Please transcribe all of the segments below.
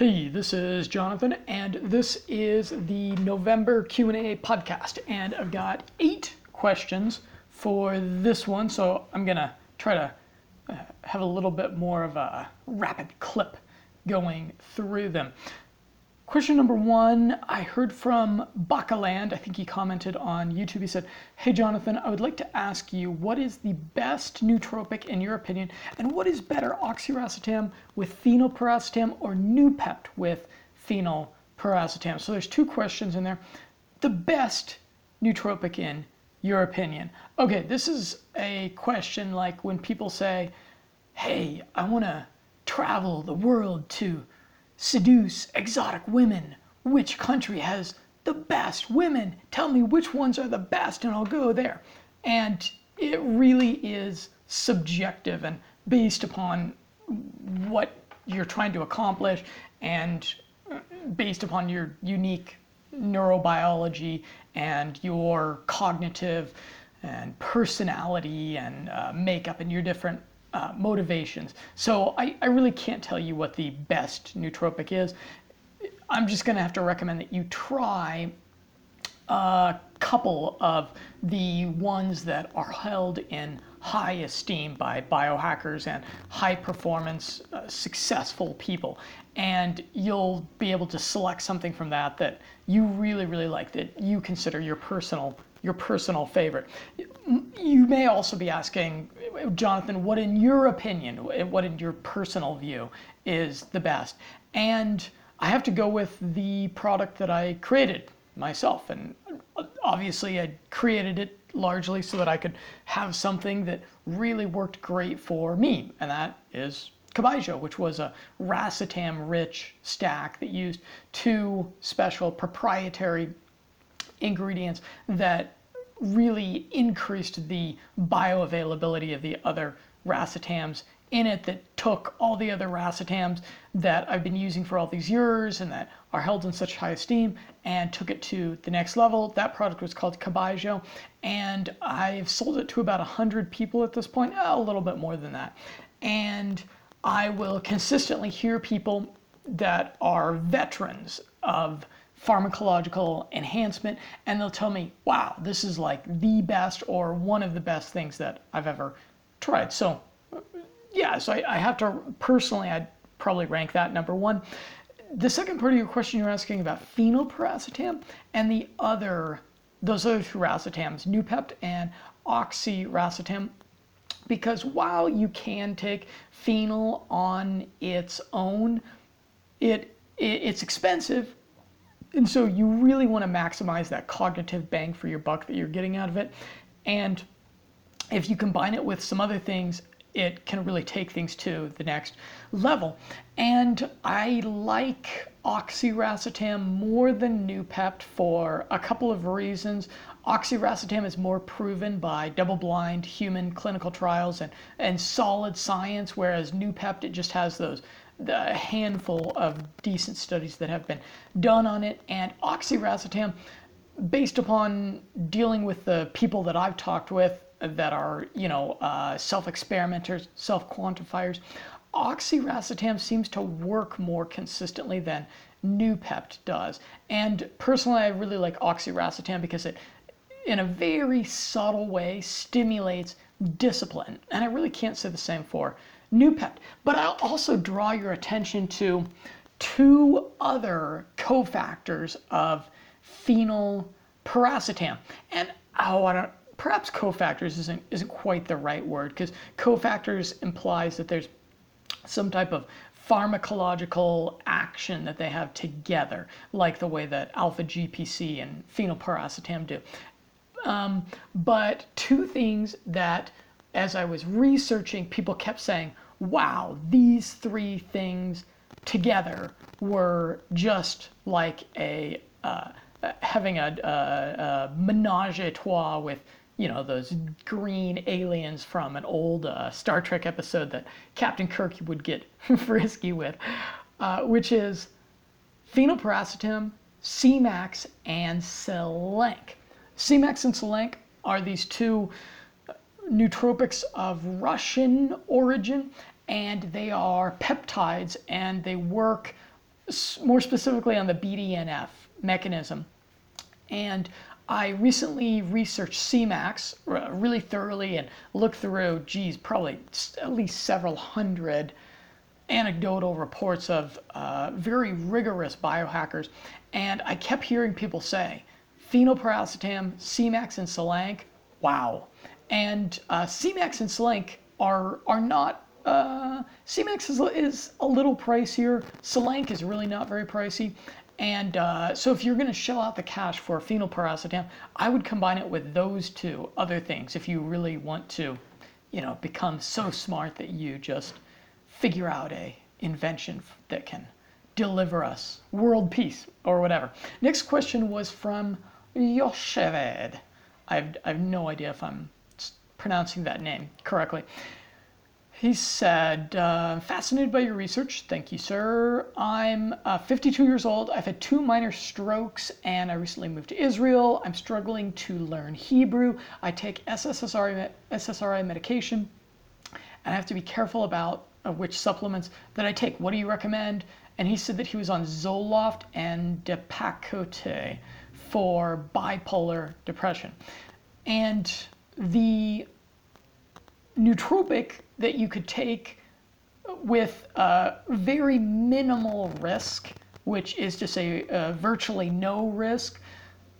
Hey, this is Jonathan, and this is the November Q&A podcast, and I've got eight questions for this one, so I'm gonna try to uh, have a little bit more of a rapid clip going through them. Question number one, I heard from Bakaland. I think he commented on YouTube. He said, Hey Jonathan, I would like to ask you what is the best nootropic in your opinion, and what is better, oxiracetam with phenylpiracetam or Noopept with phenylpiracetam? So there's two questions in there. The best nootropic in your opinion. Okay, this is a question like when people say, Hey, I want to travel the world to seduce exotic women. Which country has the best women? Tell me which ones are the best and I'll go there. And it really is subjective and based upon what you're trying to accomplish and based upon your unique neurobiology and your cognitive and personality and uh, makeup and your different uh, motivations. So I, I really can't tell you what the best nootropic is. I'm just going to have to recommend that you try a couple of the ones that are held in high esteem by biohackers and high performance uh, successful people and you'll be able to select something from that that you really really like that you consider your personal your personal favorite you may also be asking jonathan what in your opinion what in your personal view is the best? And i have to go with the product that i created myself. And uh, obviously i created it largely so that I could have something that really worked great for me, and that is Cobaijo, which was a racetam rich stack that used two special proprietary ingredients that really increased the bioavailability of the other racetams in it that took all the other racetams that I've been using for all these years and that are held in such high esteem and took it to the next level. That product was called Cobaijo, and I've sold it to about 100 people at this point, a little bit more than that. And I will consistently hear people that are veterans of pharmacological enhancement and they'll tell me wow this is like the best or one of the best things that i've ever tried so yeah, so I, I have to personally, I'd probably rank that number one. The second part of your question, you're asking about phenylpiracetam and the other, those other two racetams, Noopept and oxiracetam, because while you can take phenyl on its own, it, it it's expensive, and so you really want to maximize that cognitive bang for your buck that you're getting out of it. And if you combine it with some other things, it can really take things to the next level. And I like oxiracetam more than Noopept for a couple of reasons. Oxiracetam is more proven by double-blind human clinical trials and, and solid science, whereas Noopept, it just has those the handful of decent studies that have been done on it. And oxiracetam, based upon dealing with the people that I've talked with, that are, you know, uh, self-experimenters, self-quantifiers. Oxiracetam seems to work more consistently than Noopept does. And personally, I really like oxiracetam because it, in a very subtle way, stimulates discipline. And I really can't say the same for Noopept. But I'll also draw your attention to two other cofactors of phenylpiracetam. And oh, I don't perhaps cofactors isn't isn't quite the right word because cofactors implies that there's some type of pharmacological action that they have together, like the way that alpha GPC and phenylpiracetam do. Um, but two things that, as I was researching, people kept saying, wow, these three things together were just like a uh, having a, a, a menage a trois with you know, those green aliens from an old uh, Star Trek episode that Captain Kirk would get frisky with, uh, which is phenylpiracetam, Semax, and Selank. Semax and Selank are these two uh, nootropics of Russian origin, and they are peptides, and they work more specifically on the BDNF mechanism. And I recently researched Semax really thoroughly and looked through, geez, probably at least several hundred anecdotal reports of uh, very rigorous biohackers. And I kept hearing people say, phenylpiracetam, Semax, and Selank, wow. And uh, Semax and Selank are, are not uh, Semax is, is a little pricier. Selank is really not very pricey. And uh, so if you're going to shell out the cash for phenylpiracetam, I would combine it with those two other things if you really want to, you know, become so smart that you just figure out a invention that can deliver us world peace or whatever. Next question was from Yosheved. I've, I have no idea if I'm pronouncing that name correctly. He said, uh, fascinated by your research. Thank you, sir. I'm uh, 52 years old. I've had two minor strokes and I recently moved to Israel. I'm struggling to learn Hebrew. I take SSRI, SSRI medication and I have to be careful about uh, which supplements that I take. What do you recommend? And he said that he was on Zoloft and Depakote for bipolar depression. And the nootropic that you could take with very minimal risk, which is to say uh, virtually no risk,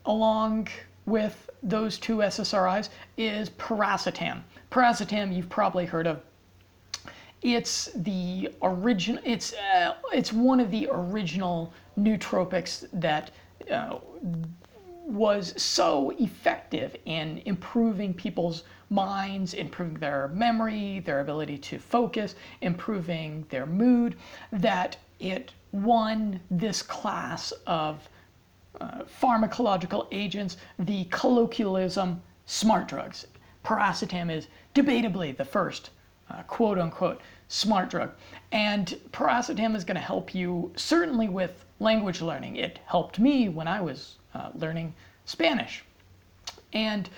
along with those two SSRIs, is piracetam. Piracetam you've probably heard of. It's the original. It's uh, it's one of the original nootropics that uh, was so effective in improving people's minds, improving their memory, their ability to focus, improving their mood, that it won this class of uh, pharmacological agents the colloquialism smart drugs. Piracetam is debatably the first uh, quote unquote smart drug. And piracetam is going to help you certainly with language learning. It helped me when I was uh, learning Spanish. And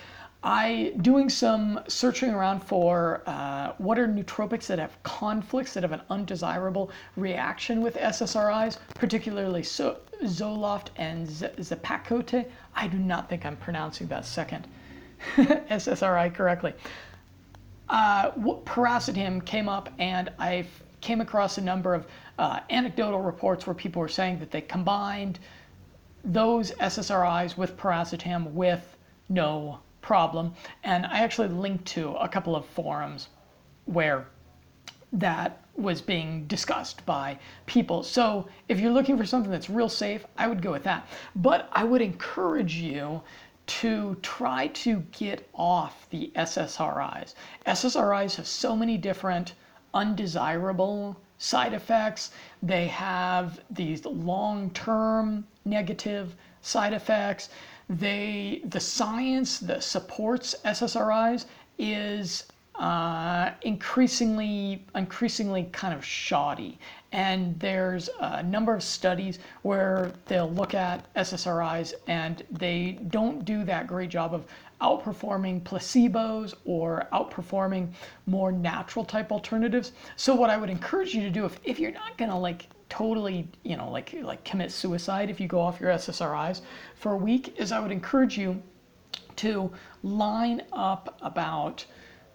I doing some searching around for uh, what are nootropics that have conflicts that have an undesirable reaction with SSRIs, particularly so, Zoloft and Z- I do not think I'm pronouncing that second SSRI correctly. Uh, piracetam came up, and I came across a number of uh, anecdotal reports where people were saying that they combined those SSRIs with piracetam with no problem. And I actually linked to a couple of forums where that was being discussed by people. So if you're looking for something that's real safe, I would go with that. But I would encourage you to try to get off the SSRIs. SSRIs have so many different undesirable side effects. They have these long-term negative side effects. They, the science that supports SSRIs is uh, increasingly, increasingly kind of shoddy. And there's a number of studies where they'll look at SSRIs and they don't do that great job of outperforming placebos or outperforming more natural type alternatives. So what I would encourage you to do if, if you're not gonna like totally, you know, like like commit suicide if you go off your SSRIs for a week is I would encourage you to line up about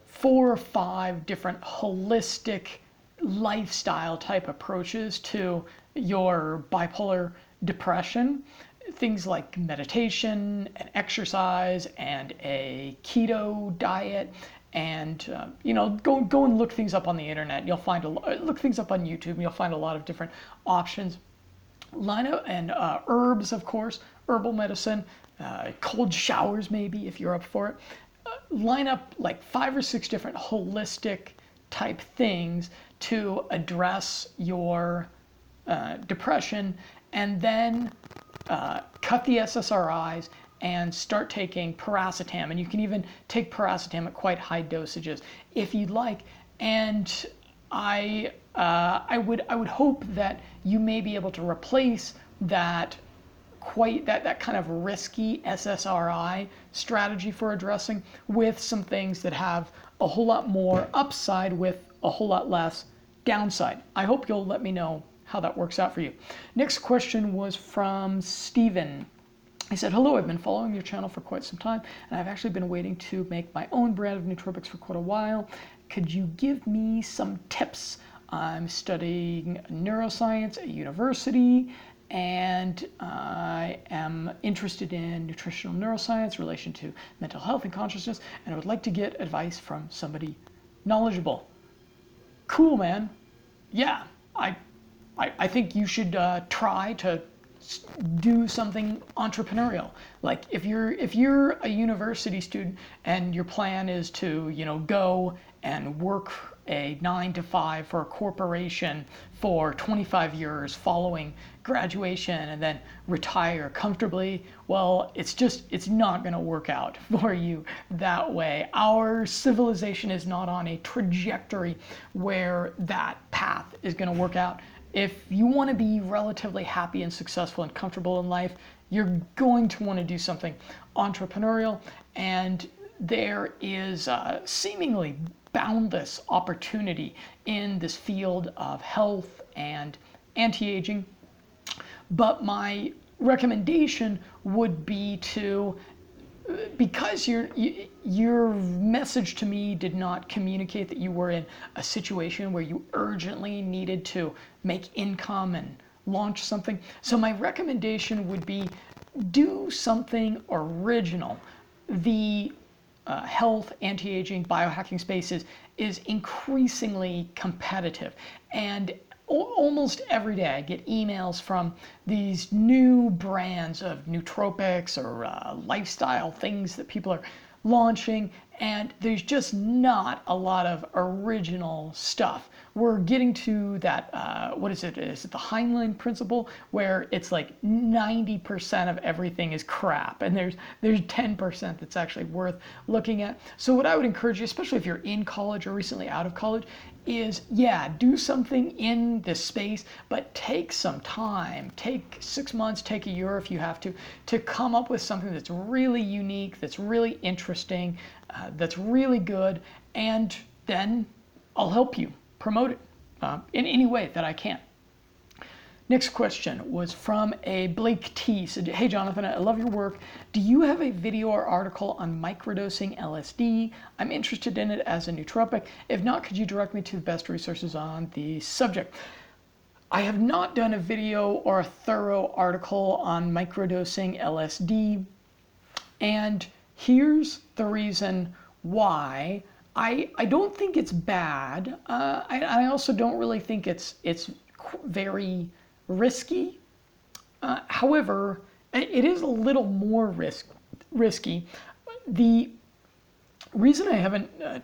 four or five different holistic lifestyle type approaches to your bipolar depression. Things like meditation and exercise and a keto diet and uh, you know go go and look things up on the internet. You'll find a look things up on youtube you'll find a lot of different options. Line up and uh, herbs of course herbal medicine uh, cold showers maybe if you're up for it. Uh, line up like five or six different holistic type things to address your uh, depression. And then uh, cut the SSRIs and start taking piracetam. And you can even take piracetam at quite high dosages if you'd like. And I, uh, I, would, I would hope that you may be able to replace that quite that, that kind of risky SSRI strategy for addressing with some things that have a whole lot more upside with a whole lot less downside. I hope you'll let me know how that works out for you. Next question was from Steven. He said, Hello, I've been following your channel for quite some time, and I've actually been waiting to make my own brand of nootropics for quite a while. Could you give me some tips? I'm studying neuroscience at university, and I am interested in nutritional neuroscience, relation to mental health and consciousness, and I would like to get advice from somebody knowledgeable. Cool, man. Yeah, I, I, I think you should uh, try to do something entrepreneurial. Like if you're if you're a university student and your plan is to you know go and work a nine to five for a corporation for 25 years following graduation and then retire comfortably well it's just it's not going to work out for you that way our civilization is not on a trajectory where that path is going to work out if you want to be relatively happy and successful and comfortable in life, you're going to want to do something entrepreneurial. And there is uh, seemingly boundless opportunity in this field of health and anti aging. But my recommendation would be to because your your message to me did not communicate that you were in a situation where you urgently needed to make income and launch something. So my recommendation would be do something original. The uh, health, anti-aging, biohacking spaces is increasingly competitive, and almost every day I get emails from these new brands of nootropics or uh, lifestyle things that people are launching, and there's just not a lot of original stuff. We're getting to that, uh, what is it? Is it the Heinlein principle, where it's like 90% of everything is crap, and there's there's 10% that's actually worth looking at. So what I would encourage you, especially if you're in college or recently out of college, is yeah, do something in this space, but take some time. Take six months, take a year if you have to, to come up with something that's really unique, that's really interesting, uh, that's really good, and then I'll help you promote it uh, in any way that I can. Next question was from a Blake T. Said, hey Jonathan, I love your work. Do you have a video or article on microdosing LSD? I'm interested in it as a nootropic. If not, could you direct me to the best resources on the subject? I have not done a video or a thorough article on microdosing LSD. And here's the reason why. I, I don't think it's bad. Uh, I, I also don't really think it's it's very risky. Uh, however, it is a little more risk risky. The reason I haven't uh,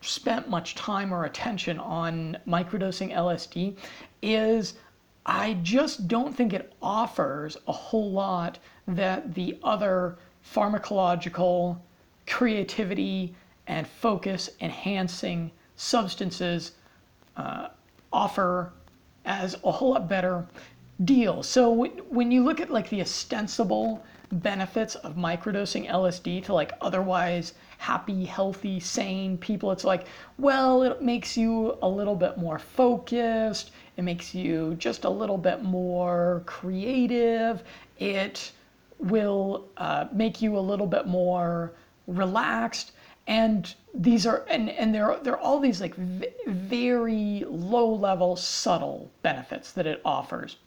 spent much time or attention on microdosing LSD is I just don't think it offers a whole lot that the other pharmacological creativity and focus enhancing substances uh, offer as a whole lot better deal. So when you look at like the ostensible benefits of microdosing LSD to like otherwise happy, healthy, sane people, it's like, well, it makes you a little bit more focused. It makes you just a little bit more creative. It will uh, make you a little bit more relaxed. And these are and and there are there are all these like v- very low level subtle benefits that it offers.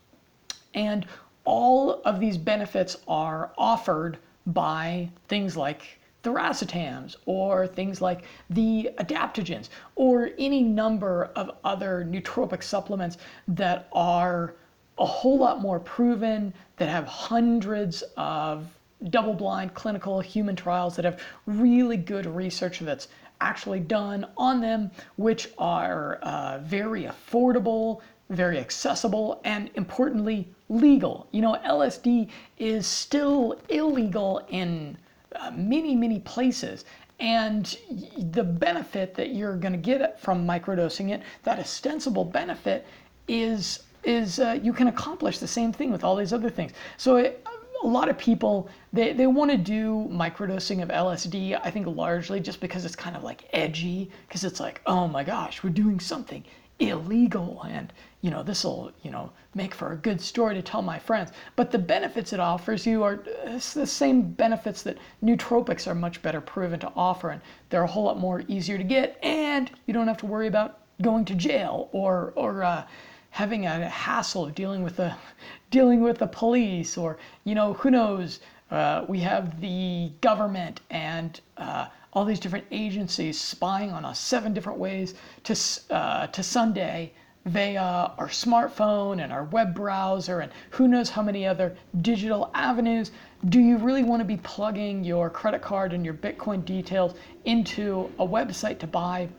And all of these benefits are offered by things like the racetams or things like the adaptogens or any number of other nootropic supplements that are a whole lot more proven that have hundreds of double blind clinical human trials that have really good research that's actually done on them, which are uh, very affordable, very accessible, and importantly, legal. You know, LSD is still illegal in uh, many, many places. And the benefit that you're going to get from microdosing it, that ostensible benefit, is is uh, you can accomplish the same thing with all these other things. So it, a lot of people they, they want to do microdosing of LSD, I think largely just because it's kind of like edgy, because it's like, oh my gosh, we're doing something illegal and you know this will you know make for a good story to tell my friends but the benefits it offers you are it's the same benefits that nootropics are much better proven to offer and they're a whole lot more easier to get and you don't have to worry about going to jail or or uh, having a hassle of dealing with the dealing with the police or you know who knows uh, we have the government and uh, all these different agencies spying on us seven different ways to uh, to Sunday via our smartphone and our web browser and who knows how many other digital avenues. Do you really want to be plugging your credit card and your Bitcoin details into a website to buy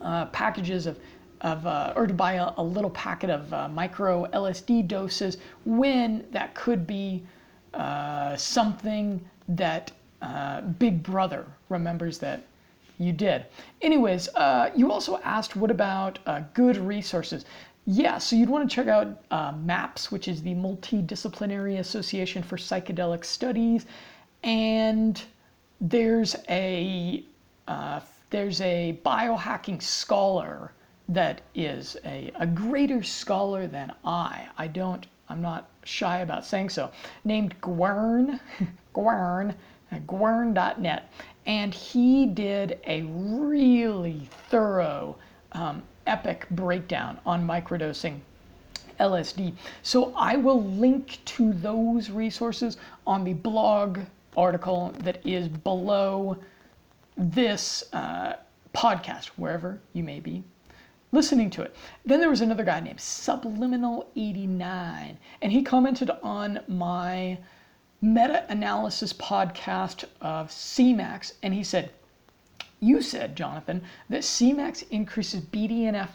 uh, packages of of, uh, or to buy a, a little packet of uh, micro LSD doses when that could be uh, something that uh, Big Brother remembers that you did. Anyways, uh, you also asked what about uh, good resources? Yeah, so you'd want to check out MAPS, which is the Multidisciplinary Association for Psychedelic Studies, and there's a there's a biohacking scholar that is a, a greater scholar than I. I don't I'm not shy about saying so, named Gwern, Gwern, gwern.net. And he did a really thorough, um, epic breakdown on microdosing LSD. So I will link to those resources on the blog article that is below this uh, podcast, wherever you may be listening to it. Then there was another guy named Subliminal89, and he commented on my meta analysis podcast of Semax, and he said, You said, Jonathan, that Semax increases BDNF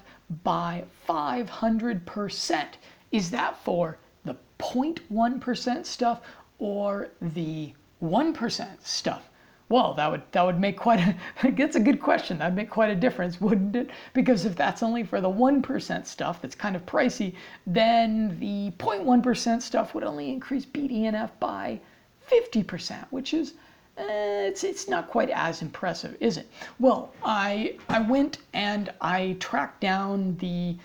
by 500%. Is that for the 0.1% stuff or the 1% stuff? Well, that would that would make quite a that's a good question. That'd make quite a difference, wouldn't it? Because if that's only for the one percent stuff that's kind of pricey, then the 0.1% stuff would only increase BDNF by 50%, which is uh, it's it's not quite as impressive, is it? Well, I I went and I tracked down the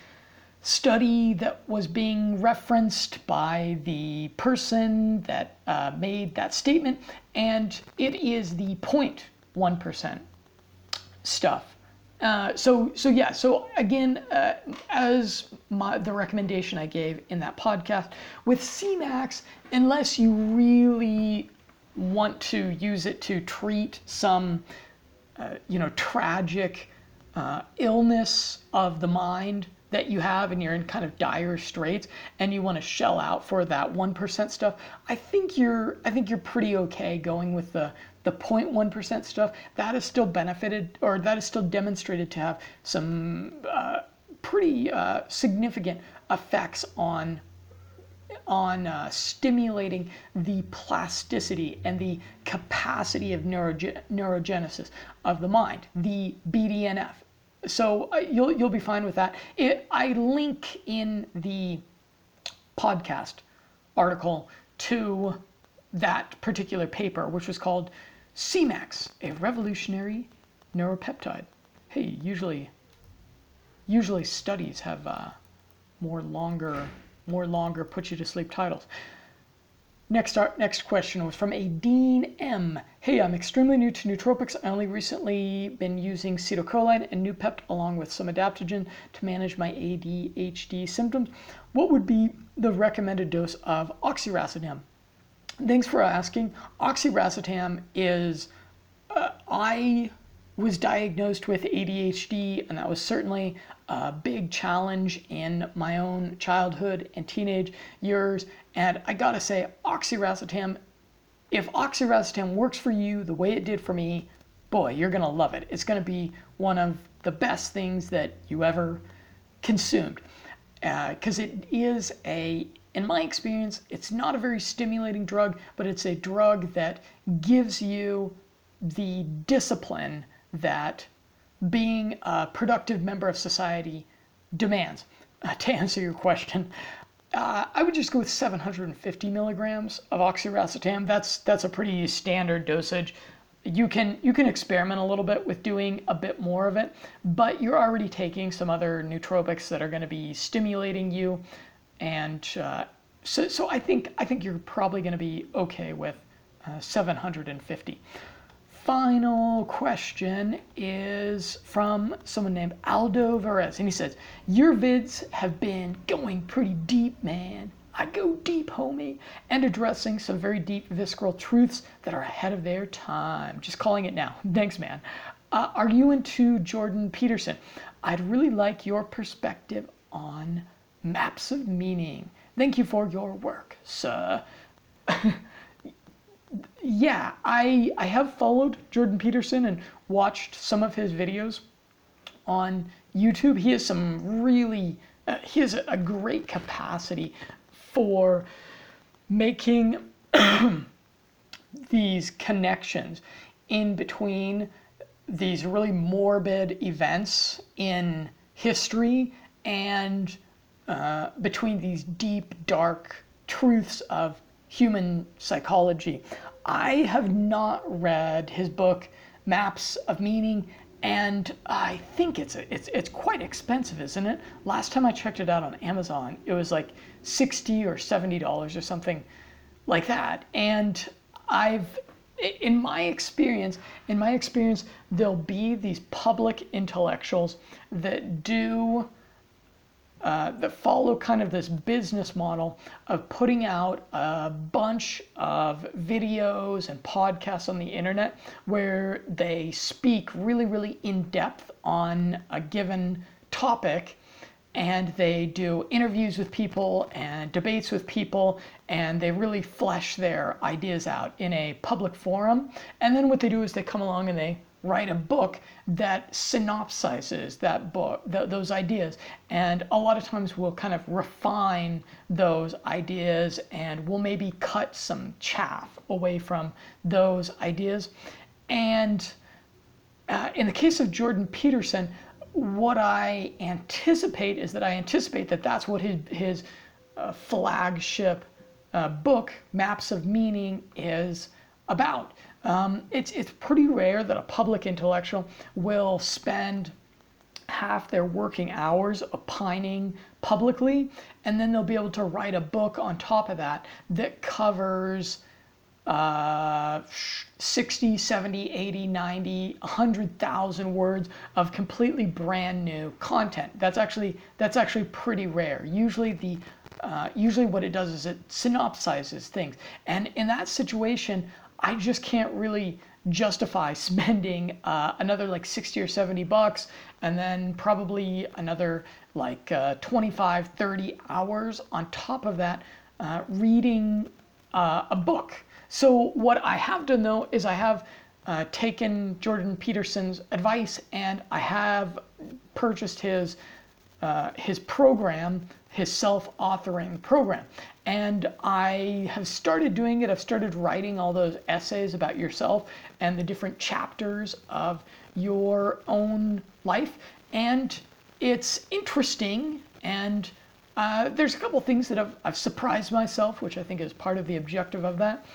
study that was being referenced by the person that uh, made that statement, and it is the 0.1% stuff. Uh, so, so yeah. So again, uh, as my, the recommendation I gave in that podcast with Semax, unless you really want to use it to treat some, uh, you know, tragic uh, illness of the mind, that you have and you're in kind of dire straits and you want to shell out for that 1% stuff, I think you're I think you're pretty okay going with the the 0.1% stuff. That is still benefited or that is still demonstrated to have some uh, pretty uh, significant effects on on uh, stimulating the plasticity and the capacity of neuroge- neurogenesis of the mind, the BDNF so you'll you'll be fine with that. It, I link in the podcast article to that particular paper, which was called Semax, a revolutionary neuropeptide. Hey, usually, usually studies have uh, more longer, more longer put you to sleep titles. Next, our, next question was from a Dean M. Hey, I'm extremely new to nootropics. I only recently been using citicoline and Noopept along with some adaptogen to manage my ADHD symptoms. What would be the recommended dose of oxiracetam? Thanks for asking. Oxiracetam is, uh, I was diagnosed with ADHD, and that was certainly a big challenge in my own childhood and teenage years. And I gotta say, oxiracetam, if oxiracetam works for you the way it did for me, boy, you're gonna love it. It's gonna be one of the best things that you ever consumed. Because uh, it is a, in my experience, it's not a very stimulating drug, but it's a drug that gives you the discipline that being a productive member of society demands. Uh, to answer your question, uh, I would just go with 750 milligrams of oxiracetam. That's that's a pretty standard dosage. you can you can experiment a little bit with doing a bit more of it, but you're already taking some other nootropics that are going to be stimulating you, and uh, so so I think I think you're probably going to be okay with uh, 750. Final question is from someone named Aldo Varez, and he says, Your vids have been going pretty deep, man. I go deep, homie, and addressing some very deep visceral truths that are ahead of their time. Just calling it now. Thanks, man. Uh, are you into Jordan Peterson? I'd really like your perspective on maps of meaning. Thank you for your work, sir. yeah, I I have followed Jordan Peterson and watched some of his videos on YouTube. He has some really uh, he has a great capacity for making these connections in between these really morbid events in history and uh, between these deep, dark truths of human psychology. I have not read his book, Maps of Meaning, and I think it's it's it's quite expensive, isn't it? Last time I checked it out on Amazon, it was like sixty or seventy dollars or something like that. And I've in my experience, in my experience, there'll be these public intellectuals that do uh, that follow kind of this business model of putting out a bunch of videos and podcasts on the internet where they speak really, really in depth on a given topic and they do interviews with people and debates with people and they really flesh their ideas out in a public forum. And then what they do is they come along and they write a book that synopsizes that book, th- those ideas. And a lot of times we'll kind of refine those ideas and we'll maybe cut some chaff away from those ideas. And uh, in the case of Jordan Peterson, what I anticipate is that I anticipate that that's what his, his uh, flagship uh, book, Maps of Meaning, is about. Um, it's, it's pretty rare that a public intellectual will spend half their working hours opining publicly, and then they'll be able to write a book on top of that that covers uh, 60, 70, 80, 90, 100,000 words of completely brand new content. That's actually that's actually pretty rare. Usually the uh, usually what it does is it synopsizes things. And in that situation, I just can't really justify spending uh, another like 60 or 70 bucks and then probably another like uh, 25, 30 hours on top of that uh, reading uh, a book. So, what I have done though is I have uh, taken Jordan Peterson's advice and I have purchased his. Uh, his program, his self authoring program. And I have started doing it. I've started writing all those essays about yourself and the different chapters of your own life. And it's interesting. And uh, there's a couple things that I've, I've surprised myself, which I think is part of the objective of that.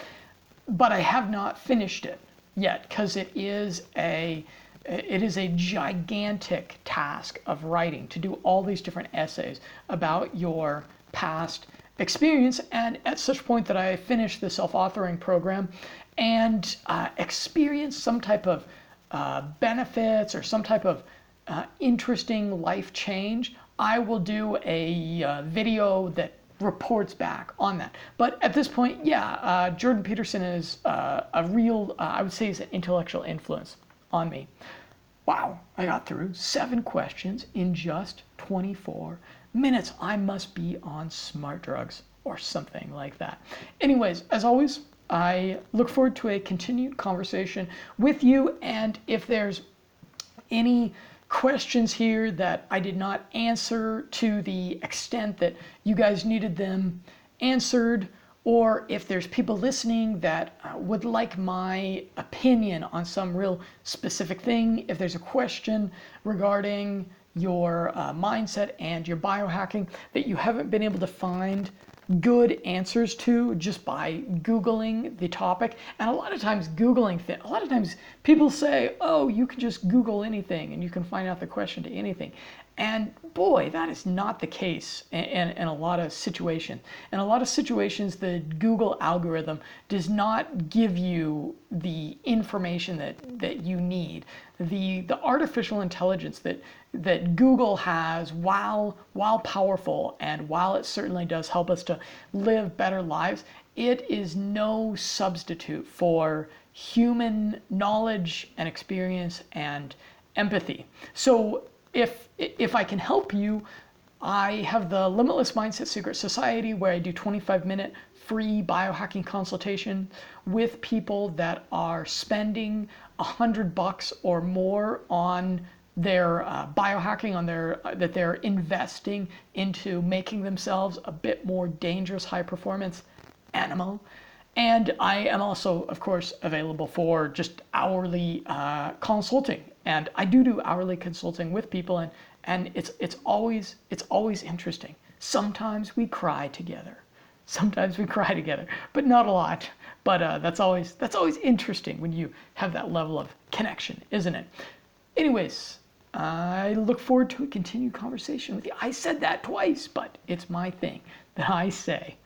But I have not finished it yet because it is a it is a gigantic task of writing to do all these different essays about your past experience. And at such point that I finish the self authoring program and uh, experience some type of uh, benefits or some type of uh, interesting life change, I will do a uh, video that reports back on that. But at this point, yeah, uh, Jordan Peterson is uh, a real, I would say, is an intellectual influence on me. Wow, I got through seven questions in just 24 minutes. I must be on smart drugs or something like that. Anyways, as always, I look forward to a continued conversation with you. And if there's any questions here that I did not answer to the extent that you guys needed them answered, or if there's people listening that uh, would like my opinion on some real specific thing, if there's a question regarding your uh, mindset and your biohacking that you haven't been able to find good answers to just by Googling the topic. And a lot of times, Googling things, a lot of times people say, oh, you can just Google anything and you can find out the question to anything. And boy, that is not the case in, in, in, a lot of situations. In a lot of situations, the Google algorithm does not give you the information that, that you need. The, the artificial intelligence that, that Google has, while, while powerful and while it certainly does help us to live better lives, it is no substitute for human knowledge and experience and empathy. So if if I can help you, I have the Limitless Mindset Secret Society where I do 25 minute free biohacking consultation with people that are spending a hundred bucks or more on their uh, biohacking on their uh, that they're investing into making themselves a bit more dangerous high performance animal and I am also, of course, available for just hourly uh, consulting. And I do do hourly consulting with people, and, and it's, it's, always, it's always interesting. Sometimes we cry together. Sometimes we cry together, but not a lot. But uh, that's always that's always interesting when you have that level of connection, isn't it? Anyways, I look forward to a continued conversation with you. I said that twice, but it's my thing that I say.